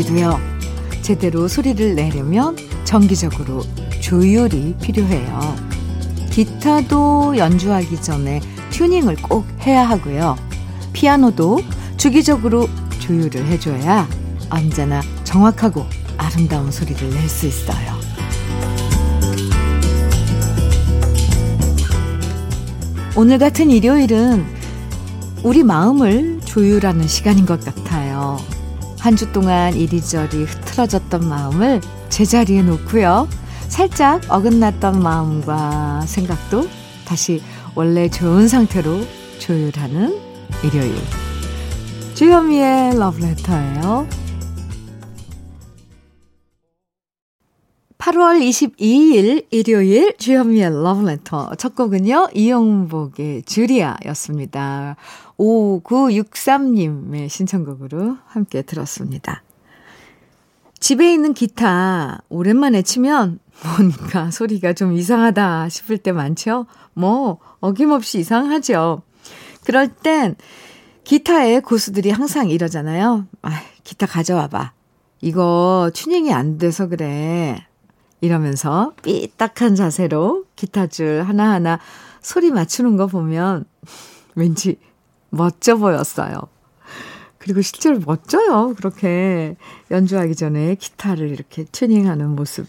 악기도요, 제대로 소리를 내려면 정기적으로 조율이 필요해요. 기타도 연주하기 전에 튜닝을 꼭 해야 하고요. 피아노도 주기적으로 조율을 해줘야 언제나 정확하고 아름다운 소리를 낼 수 있어요. 오늘 같은 일요일은 우리 마음을 조율하는 시간인 것 같아요. 한 주 동안 이리저리 흐트러졌던 마음을 제자리에 놓고요. 살짝 어긋났던 마음과 생각도 다시 원래 좋은 상태로 조율하는 일요일. 주현미의 러브레터예요. 8월 22일 일요일 주현미의 러브레터 첫 곡은요. 이영복의 주리아였습니다. 5963님의 신청곡으로 함께 들었습니다. 집에 있는 기타 오랜만에 치면 뭔가 소리가 좀 이상하다 싶을 때 많죠? 뭐 어김없이 이상하죠. 그럴 땐 기타의 고수들이 항상 이러잖아요. 아, 기타 가져와 봐. 이거 튜닝이 안 돼서 그래. 이러면서 삐딱한 자세로 기타줄 하나하나 소리 맞추는 거 보면 왠지 멋져 보였어요. 그리고 실제로 멋져요. 그렇게 연주하기 전에 기타를 이렇게 튜닝하는 모습.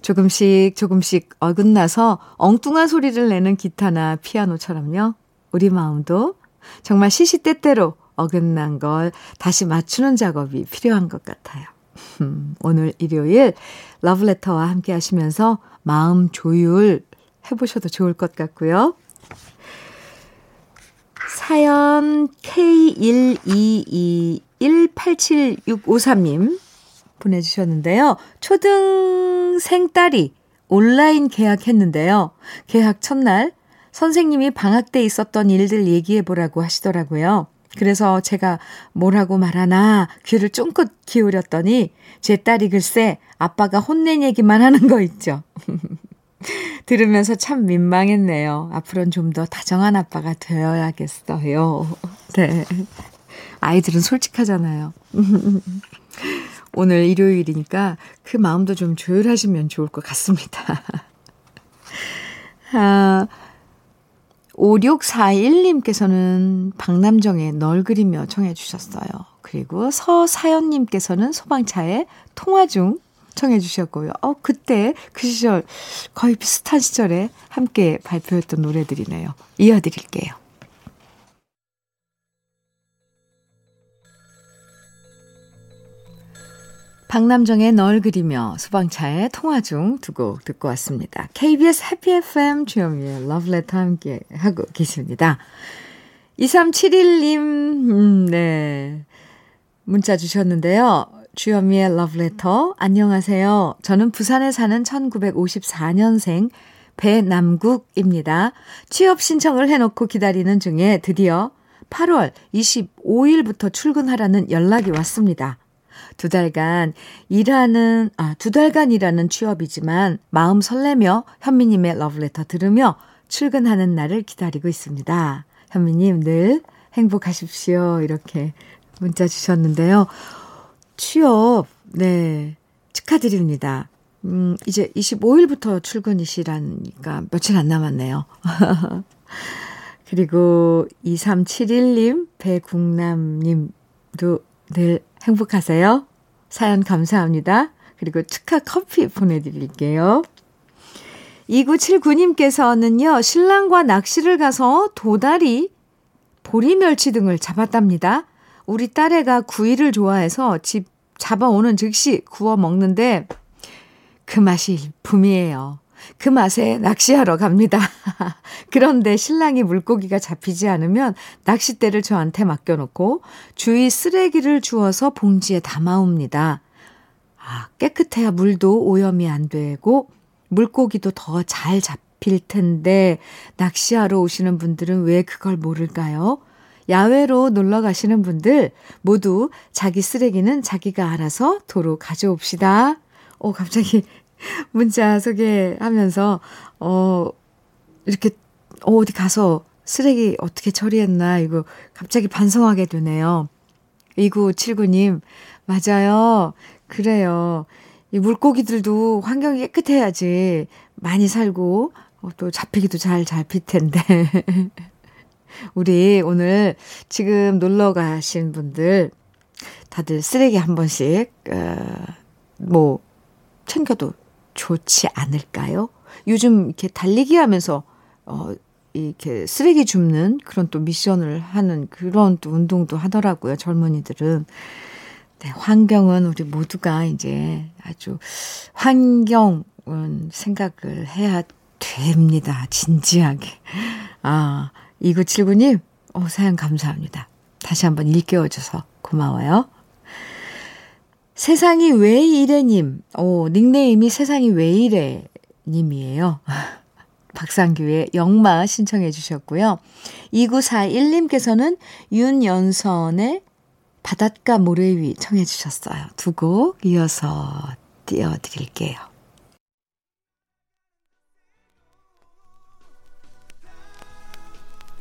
조금씩 조금씩 어긋나서 엉뚱한 소리를 내는 기타나 피아노처럼요. 우리 마음도 정말 시시때때로 어긋난 걸 다시 맞추는 작업이 필요한 것 같아요. 음, 오늘 일요일 러브레터와 함께 하시면서 마음 조율 해보셔도 좋을 것 같고요. 사연 K122187653님 보내주셨는데요. 초등생 딸이 온라인 계약했는데요. 계약 첫날 선생님이 방학 때 있었던 일들 얘기해 보라고 하시더라고요. 그래서 제가 뭐라고 말하나 귀를 쫑긋 기울였더니 제 딸이 글쎄 아빠가 혼낸 얘기만 하는 거 있죠. 들으면서 참 민망했네요. 앞으로는 좀 더 다정한 아빠가 되어야겠어요. 네. 아이들은 솔직하잖아요. 오늘 일요일이니까 그 마음도 좀 조율하시면 좋을 것 같습니다. 아, 5641님께서는 박남정의 널 그리며 청해 주셨어요. 그리고 서사연님께서는 소방차의 통화 중 청해 주셨고요. 어, 그때 그 시절 거의 비슷한 시절에 함께 발표했던 노래들이네요. 이어드릴게요. 박남정의 널 그리며 소방차의 통화 중 두 곡 듣고 왔습니다. KBS 해피 FM 주현미의 러브레터 함께 하고 계십니다. 2371님, 음, 네. 문자 주셨는데요. 주현미의 러브레터, 안녕하세요. 저는 부산에 사는 1954년생 배남국입니다. 취업 신청을 해놓고 기다리는 중에 드디어 8월 25일부터 출근하라는 연락이 왔습니다. 두 달간 일하는, 아, 두 달간 일하는 취업이지만 마음 설레며 현미님의 러브레터 들으며 출근하는 날을 기다리고 있습니다. 현미님 늘 행복하십시오. 이렇게 문자 주셨는데요. 취업, 네, 축하드립니다. 음, 이제 25일부터 출근이시라니까 며칠 안 남았네요. 그리고 2371님, 배국남님도 늘 행복하세요. 사연 감사합니다. 그리고 축하 커피 보내드릴게요. 2979님께서는요, 신랑과 낚시를 가서 도다리, 보리멸치 등을 잡았답니다. 우리 딸애가 구이를 좋아해서 집 잡아오는 즉시 구워 먹는데 그 맛이 일품이에요. 그 맛에 낚시하러 갑니다. 그런데 신랑이 물고기가 잡히지 않으면 낚싯대를 저한테 맡겨놓고 주위 쓰레기를 주워서 봉지에 담아옵니다. 아, 깨끗해야 물도 오염이 안 되고 물고기도 더 잘 잡힐 텐데 낚시하러 오시는 분들은 왜 그걸 모를까요? 야외로 놀러 가시는 분들 모두 자기 쓰레기는 자기가 알아서 도로 가져옵시다. 오, 갑자기 문자 소개하면서, 어, 이렇게, 어, 어디 가서 쓰레기 어떻게 처리했나, 이거 갑자기 반성하게 되네요. 2979님, 맞아요. 그래요. 이 물고기들도 환경이 깨끗해야지 많이 살고, 어, 또 잡히기도 잘 잡힐 텐데. 우리 오늘 지금 놀러 가신 분들 다들 쓰레기 한 번씩, 어, 뭐, 챙겨도 좋지 않을까요? 요즘 이렇게 달리기 하면서, 어, 이렇게 쓰레기 줍는 그런 또 미션을 하는 그런 또 운동도 하더라고요, 젊은이들은. 네, 환경은 우리 모두가 이제 아주 환경은 생각을 해야 됩니다. 진지하게. 아, 2979님, 어, 사연 감사합니다. 다시 한번 일깨워줘서 고마워요. 세상이 왜 이래님, 오, 닉네임이 세상이 왜 이래 님이에요. 박상규의 영마 신청해 주셨고요. 2941님께서는 윤연선의 바닷가 모래 위 청해 주셨어요. 두 곡 이어서 띄워드릴게요.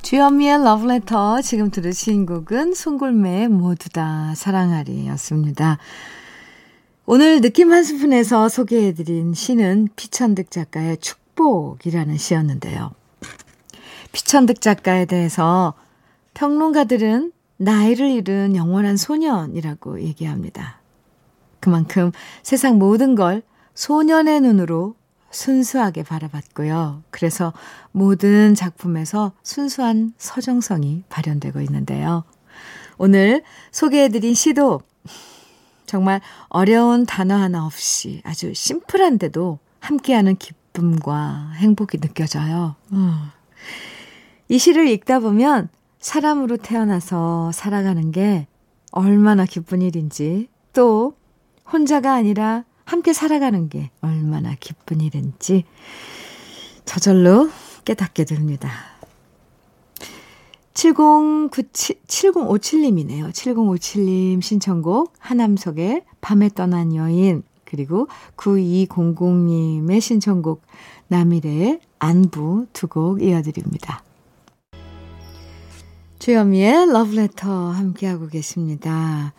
주현미의 러브레터 지금 들으신 곡은 송골매의 모두 다 사랑하리 였습니다. 오늘 느낌 한 스푼에서 소개해드린 시는 피천득 작가의 축복이라는 시였는데요. 피천득 작가에 대해서 평론가들은 나이를 잃은 영원한 소년이라고 얘기합니다. 그만큼 세상 모든 걸 소년의 눈으로 순수하게 바라봤고요. 그래서 모든 작품에서 순수한 서정성이 발현되고 있는데요. 오늘 소개해드린 시도 정말 어려운 단어 하나 없이 아주 심플한데도 함께하는 기쁨과 행복이 느껴져요. 음. 이 시를 읽다 보면 사람으로 태어나서 살아가는 게 얼마나 기쁜 일인지 또 혼자가 아니라 함께 살아가는 게 얼마나 기쁜 일인지 저절로 깨닫게 됩니다. 7097, 7057님이네요. 7057님 신청곡 하남석의 밤에 떠난 여인 그리고 9200님의 신청곡 남일의 안부 두 곡 이어드립니다. 주현미의 러브레터 함께하고 계십니다.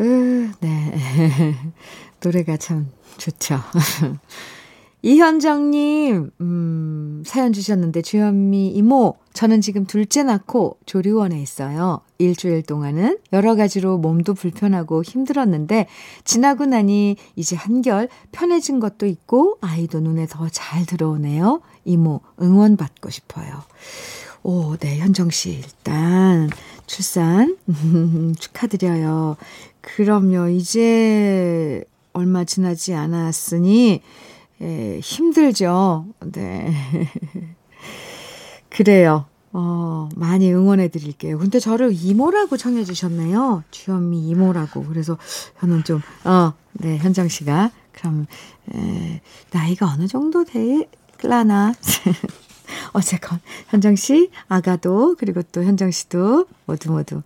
으, 네. 노래가 참 좋죠. 이현정님, 음, 사연 주셨는데, 주현미 이모, 저는 지금 둘째 낳고 조리원에 있어요. 일주일 동안은 여러 가지로 몸도 불편하고 힘들었는데, 지나고 나니 이제 한결 편해진 것도 있고, 아이도 눈에 더 잘 들어오네요. 이모, 응원받고 싶어요. 오, 네, 현정씨, 일단, 출산, 축하드려요. 그럼요, 이제 얼마 지나지 않았으니, 예, 힘들죠. 네. 그래요. 어, 많이 응원해 드릴게요. 근데 저를 이모라고 칭해 주셨네요. 주현미 이모라고. 그래서 저는 좀, 어, 네, 현정 씨가. 그럼, 에, 나이가 어느 정도 될라나. 어쨌건, 현정 씨, 아가도, 그리고 또 현정 씨도 모두 모두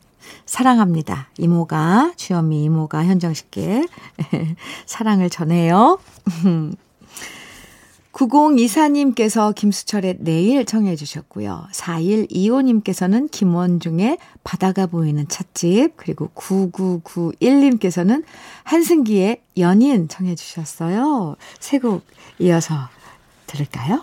사랑합니다. 이모가, 주현미 이모가 현정 씨께 사랑을 전해요. 9024님께서 김수철의 내일 청해 주셨고요. 4125님께서는 김원중의 바다가 보이는 찻집, 그리고 9991님께서는 한승기의 연인 청해 주셨어요. 세 곡 이어서 들을까요?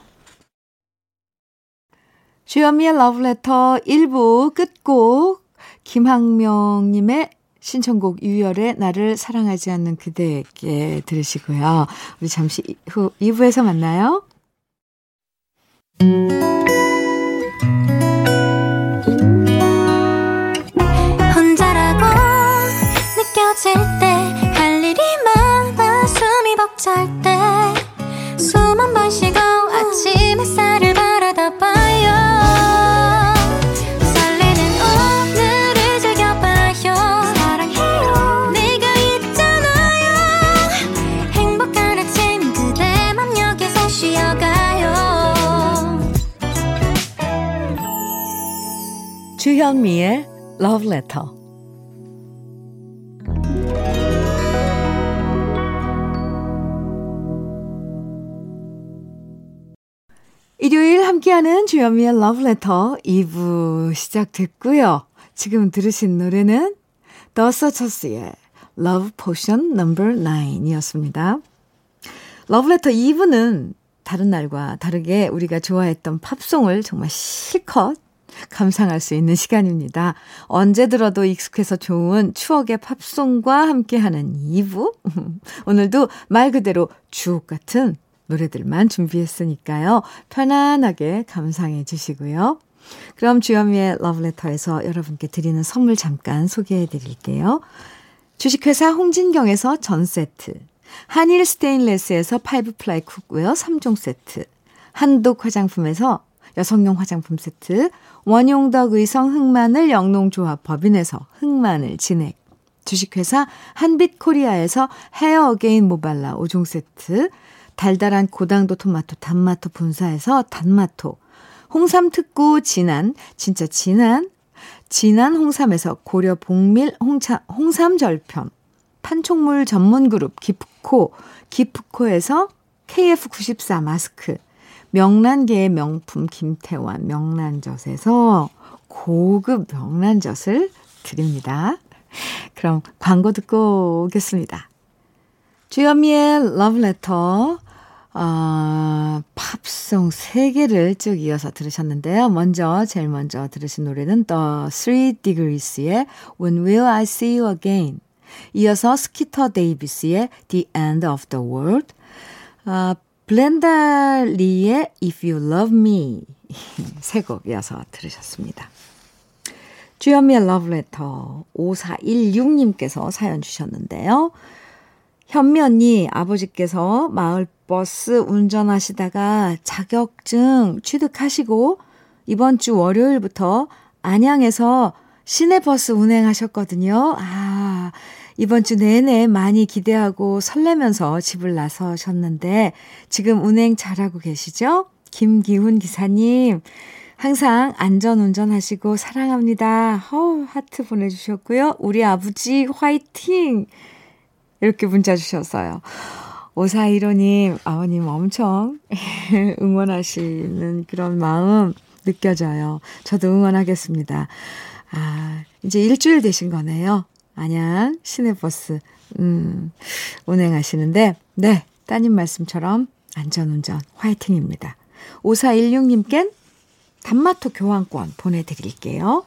주현미의 러브레터 1부 끝곡 김학명님의 신청곡 유열의 나를 사랑하지 않는 그대에게 들으시고요. 우리 잠시 후 2부에서 만나요. 혼자라고 느껴질 때 할 일이 많아 숨이 벅찰 때 주현미의 Love Letter. 일요일 함께하는 주현미의 Love Letter 2부 시작됐고요. 지금 들으신 노래는 The Searchers의 Love Potion Number 9이었습니다. 러브레터 2부는 다른 날과 다르게 우리가 좋아했던 팝송을 정말 실컷 감상할 수 있는 시간입니다. 언제 들어도 익숙해서 좋은 추억의 팝송과 함께하는 2부. 오늘도 말 그대로 주옥 같은 노래들만 준비했으니까요. 편안하게 감상해 주시고요. 그럼 주현미의 러브레터에서 여러분께 드리는 선물 잠깐 소개해 드릴게요. 주식회사 홍진경에서 전 세트, 한일 스테인레스에서 five ply cookware 3종 세트, 한독 화장품에서 여성용 화장품 세트, 원용덕 의성 흑마늘 영농조합 법인에서 흑마늘 진액, 주식회사 한빛코리아에서 헤어 어게인 모발라 5종 세트, 달달한 고당도 토마토 단마토 본사에서 단마토, 홍삼 특구 진한, 진짜 진한, 진한 홍삼에서 고려 봉밀 홍삼, 홍삼 절편, 판촉물 전문 그룹 기프코, 기프코에서 KF94 마스크, 명란계의 명품 김태환 명란젓에서 고급 명란젓을 드립니다. 그럼 광고 듣고 오겠습니다. 주현미의 러브레터 어, 팝송 3개를 쭉 이어서 들으셨는데요. 먼저, 제일 먼저 들으신 노래는 The Three Degrees의 When Will I See You Again. 이어서 스키터 데이비스의 The End of the World. 어, 브렌다 리의 If You Love Me. 세곡 이어서 들으셨습니다. 주현미의 러브레터 5416님께서 사연 주셨는데요. 현미 언니 아버지께서 마을 버스 운전하시다가 자격증 취득하시고 이번 주 월요일부터 안양에서 시내버스 운행하셨거든요. 아, 이번 주 내내 많이 기대하고 설레면서 집을 나서셨는데 지금 운행 잘하고 계시죠? 김기훈 기사님, 항상 안전 운전하시고 사랑합니다. 허 하트 보내주셨고요. 우리 아버지 화이팅! 이렇게 문자 주셨어요. 5415님, 아버님 엄청 응원하시는 그런 마음 느껴져요. 저도 응원하겠습니다. 아, 이제 일주일 되신 거네요. 안양 시내버스, 음, 운행하시는데, 네, 따님 말씀처럼 안전운전 화이팅입니다. 5416님껜 단마토 교환권 보내드릴게요.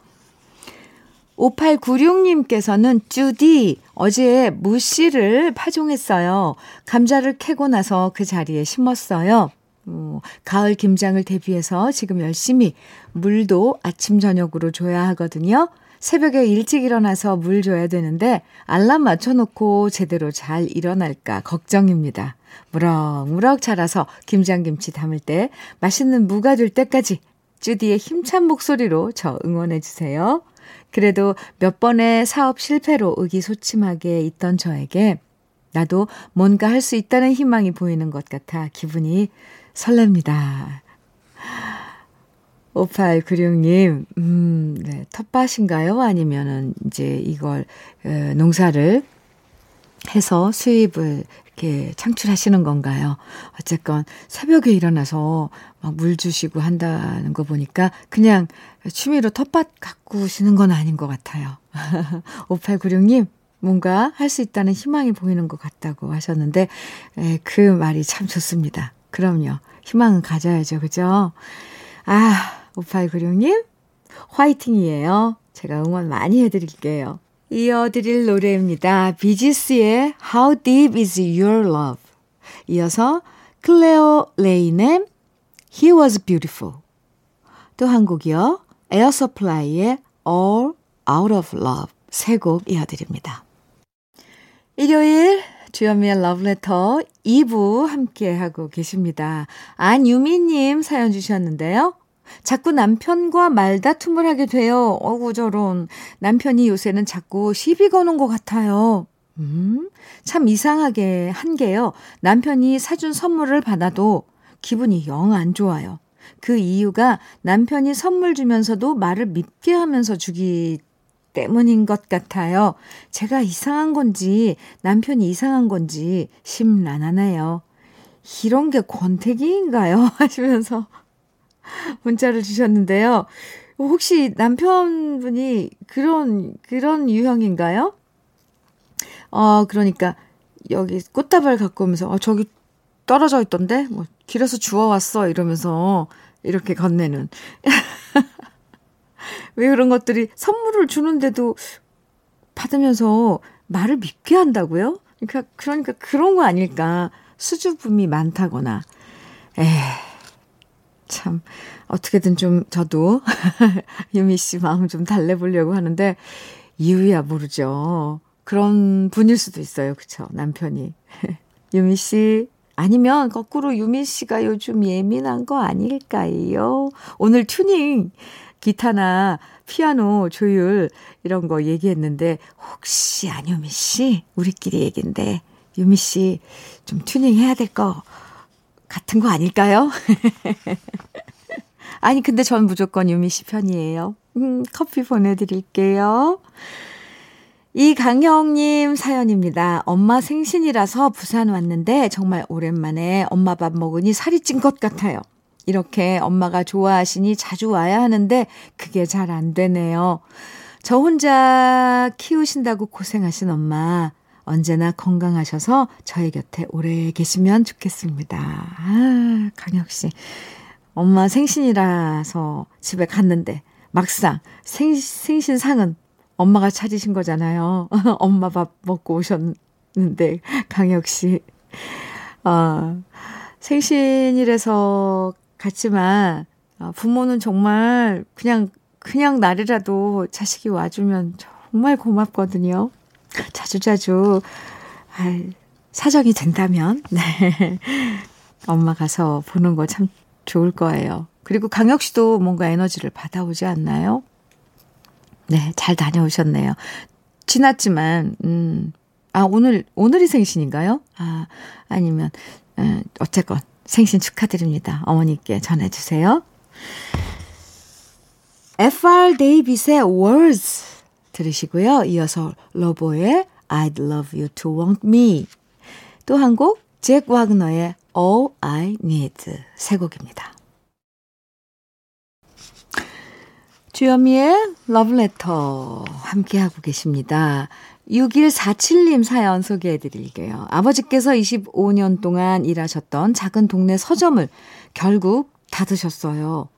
5896님께서는 쭈디 어제 무씨를 파종했어요. 감자를 캐고 나서 그 자리에 심었어요. 어, 가을 김장을 대비해서 지금 열심히 물도 아침 저녁으로 줘야 하거든요. 새벽에 일찍 일어나서 물 줘야 되는데 알람 맞춰놓고 제대로 잘 일어날까 걱정입니다. 무럭무럭 자라서 김장김치 담을 때 맛있는 무가 될 때까지 쭈디의 힘찬 목소리로 저 응원해 주세요. 그래도 몇 번의 사업 실패로 의기소침하게 있던 저에게 나도 뭔가 할 수 있다는 희망이 보이는 것 같아 기분이 설렙니다. 5896님, 음, 네, 텃밭인가요? 아니면은 이제 이걸, 에, 농사를 해서 수입을 이렇게 창출하시는 건가요? 어쨌건 새벽에 일어나서 막 물 주시고 한다는 거 보니까 그냥 취미로 텃밭 가꾸시는 건 아닌 것 같아요. 5896님, 뭔가 할 수 있다는 희망이 보이는 것 같다고 하셨는데, 에, 그 말이 참 좋습니다. 그럼요. 희망은 가져야죠. 그죠? 아, 5896님, 화이팅이에요. 제가 응원 많이 해드릴게요. 이어드릴 노래입니다. 비지스의 How Deep Is Your Love. 이어서 클레오 레인의 He Was Beautiful. 또 한 곡이요. 에어 서플라이의 All Out of Love. 세 곡 이어드립니다. 일요일 주현미의 러브레터 2부 함께하고 계십니다. 안유미님 사연 주셨는데요. 자꾸 남편과 말다툼을 하게 돼요. 어구, 저런. 남편이 요새는 자꾸 시비 거는 것 같아요. 음, 참 이상하게 한 게요. 남편이 사준 선물을 받아도 기분이 영 안 좋아요. 그 이유가 남편이 선물 주면서도 말을 밉게 하면서 주기 때문인 것 같아요. 제가 이상한 건지 남편이 이상한 건지 심란하네요. 이런 게 권태기인가요? 하시면서 문자를 주셨는데요. 혹시 남편분이 그런, 그런 유형인가요? 어, 그러니까, 여기 꽃다발 갖고 오면서, 어, 저기 떨어져 있던데? 뭐, 길에서 주워왔어. 이러면서, 이렇게 건네는. 왜 그런 것들이 선물을 주는데도 받으면서 말을 믿게 한다고요? 그러니까, 그러니까 그런 거 아닐까. 수줍음이 많다거나. 에 참, 어떻게든 좀 저도 유미 씨 마음 좀 달래보려고 하는데, 이유야 모르죠. 그런 분일 수도 있어요. 그쵸? 남편이. 유미 씨, 아니면 거꾸로 유미 씨가 요즘 예민한 거 아닐까요? 오늘 튜닝, 기타나 피아노 조율 이런 거 얘기했는데 혹시 안유미 씨 우리끼리 얘긴데 유미 씨 좀 튜닝 해야 될 거 같은 거 아닐까요? 아니 근데 전 무조건 유미 씨 편이에요. 음, 커피 보내드릴게요. 이강형님 사연입니다. 엄마 생신이라서 부산 왔는데 정말 오랜만에 엄마 밥 먹으니 살이 찐 것 같아요. 이렇게 엄마가 좋아하시니 자주 와야 하는데 그게 잘 안 되네요. 저 혼자 키우신다고 고생하신 엄마 언제나 건강하셔서 저희 곁에 오래 계시면 좋겠습니다. 아, 강혁 씨. 엄마 생신이라서 집에 갔는데 막상 생, 생신상은 엄마가 차리신 거잖아요. 엄마 밥 먹고 오셨는데 강혁 씨. 아, 생신이라서 갔지만 아, 부모는 정말 그냥 그냥 날이라도 자식이 와주면 정말 고맙거든요. 자주자주 아, 사정이 된다면 네. 엄마 가서 보는 거 참 좋을 거예요. 그리고 강혁 씨도 뭔가 에너지를 받아오지 않나요? 네, 잘 다녀오셨네요. 지났지만 음. 아, 오늘 오늘이 생신인가요? 아, 아니면 음, 어쨌건 생신 축하드립니다. 어머니께 전해 주세요. F.R. 데이빗의 Words 들으시고요. 이어서 러버의 I'd love you to want me. 또 한 곡, 잭 와그너의 All I Need 세 곡입니다. 주현미의 러브레터 함께하고 계십니다. 6147님 사연 소개해 드릴게요. 아버지께서 25년 동안 일하셨던 작은 동네 서점을 결국 닫으셨어요.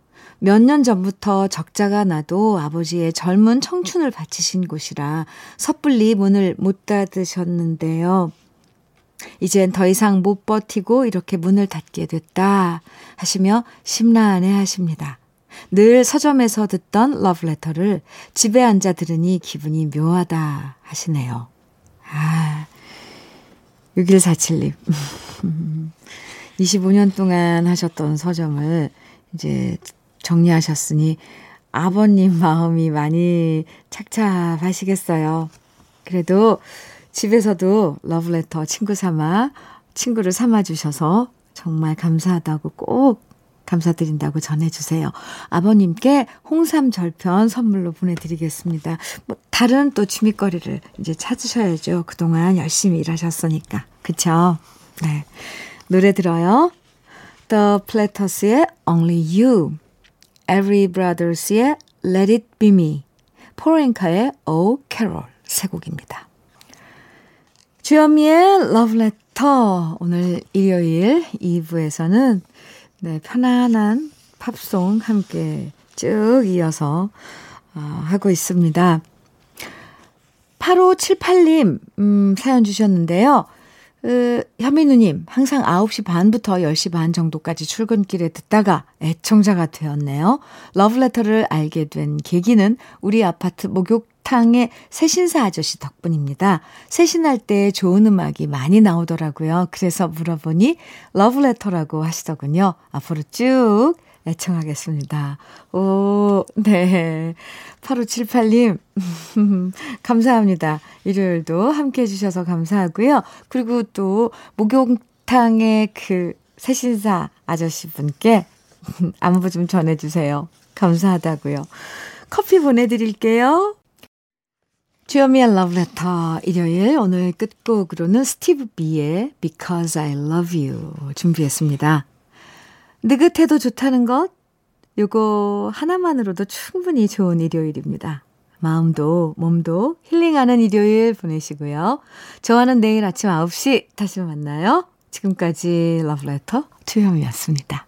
몇 년 전부터 적자가 나도 아버지의 젊은 청춘을 바치신 곳이라 섣불리 문을 못 닫으셨는데요. 이젠 더 이상 못 버티고 이렇게 문을 닫게 됐다 하시며 심란해 하십니다. 늘 서점에서 듣던 러브레터를 집에 앉아 들으니 기분이 묘하다 하시네요. 아, 6147님. 25년 동안 하셨던 서점을 이제 정리하셨으니 아버님 마음이 많이 착잡하시겠어요. 그래도 집에서도 러브레터 친구 삼아, 친구를 삼아 주셔서 정말 감사하다고 꼭 감사드린다고 전해주세요. 아버님께 홍삼 절편 선물로 보내드리겠습니다. 뭐, 다른 또 취미거리를 이제 찾으셔야죠. 그동안 열심히 일하셨으니까. 그쵸? 네. 노래 들어요. The Platters의 Only You, Every Brothers의 Let It Be Me, 포렌카의 Oh Carol 세 곡입니다. 주현미의 Love Letter 오늘 일요일 2부에서는 네, 편안한 팝송 함께 쭉 이어서 어, 하고 있습니다. 8578님, 음, 사연 주셨는데요. 으, 현민우님, 항상 9시 반부터 10시 반 정도까지 출근길에 듣다가 애청자가 되었네요. 러브레터를 알게 된 계기는 우리 아파트 목욕탕의 새신사 아저씨 덕분입니다. 새신할 때 좋은 음악이 많이 나오더라고요. 그래서 물어보니 러브레터라고 하시더군요. 앞으로 쭉 애청하겠습니다. 오, 네. 8578님, 감사합니다. 일요일도 함께 해주셔서 감사하고요. 그리고 또, 목욕탕의 그 새신사 아저씨 분께 안부 좀 전해주세요. 감사하다고요. 커피 보내드릴게요. 주여미의 러브레터 일요일 오늘 끝곡으로는 스티브 비의 Because I Love You 준비했습니다. 느긋해도 좋다는 것 요거 하나만으로도 충분히 좋은 일요일입니다. 마음도 몸도 힐링하는 일요일 보내시고요. 저와는 내일 아침 9시 다시 만나요. 지금까지 러브레터 주현미였습니다.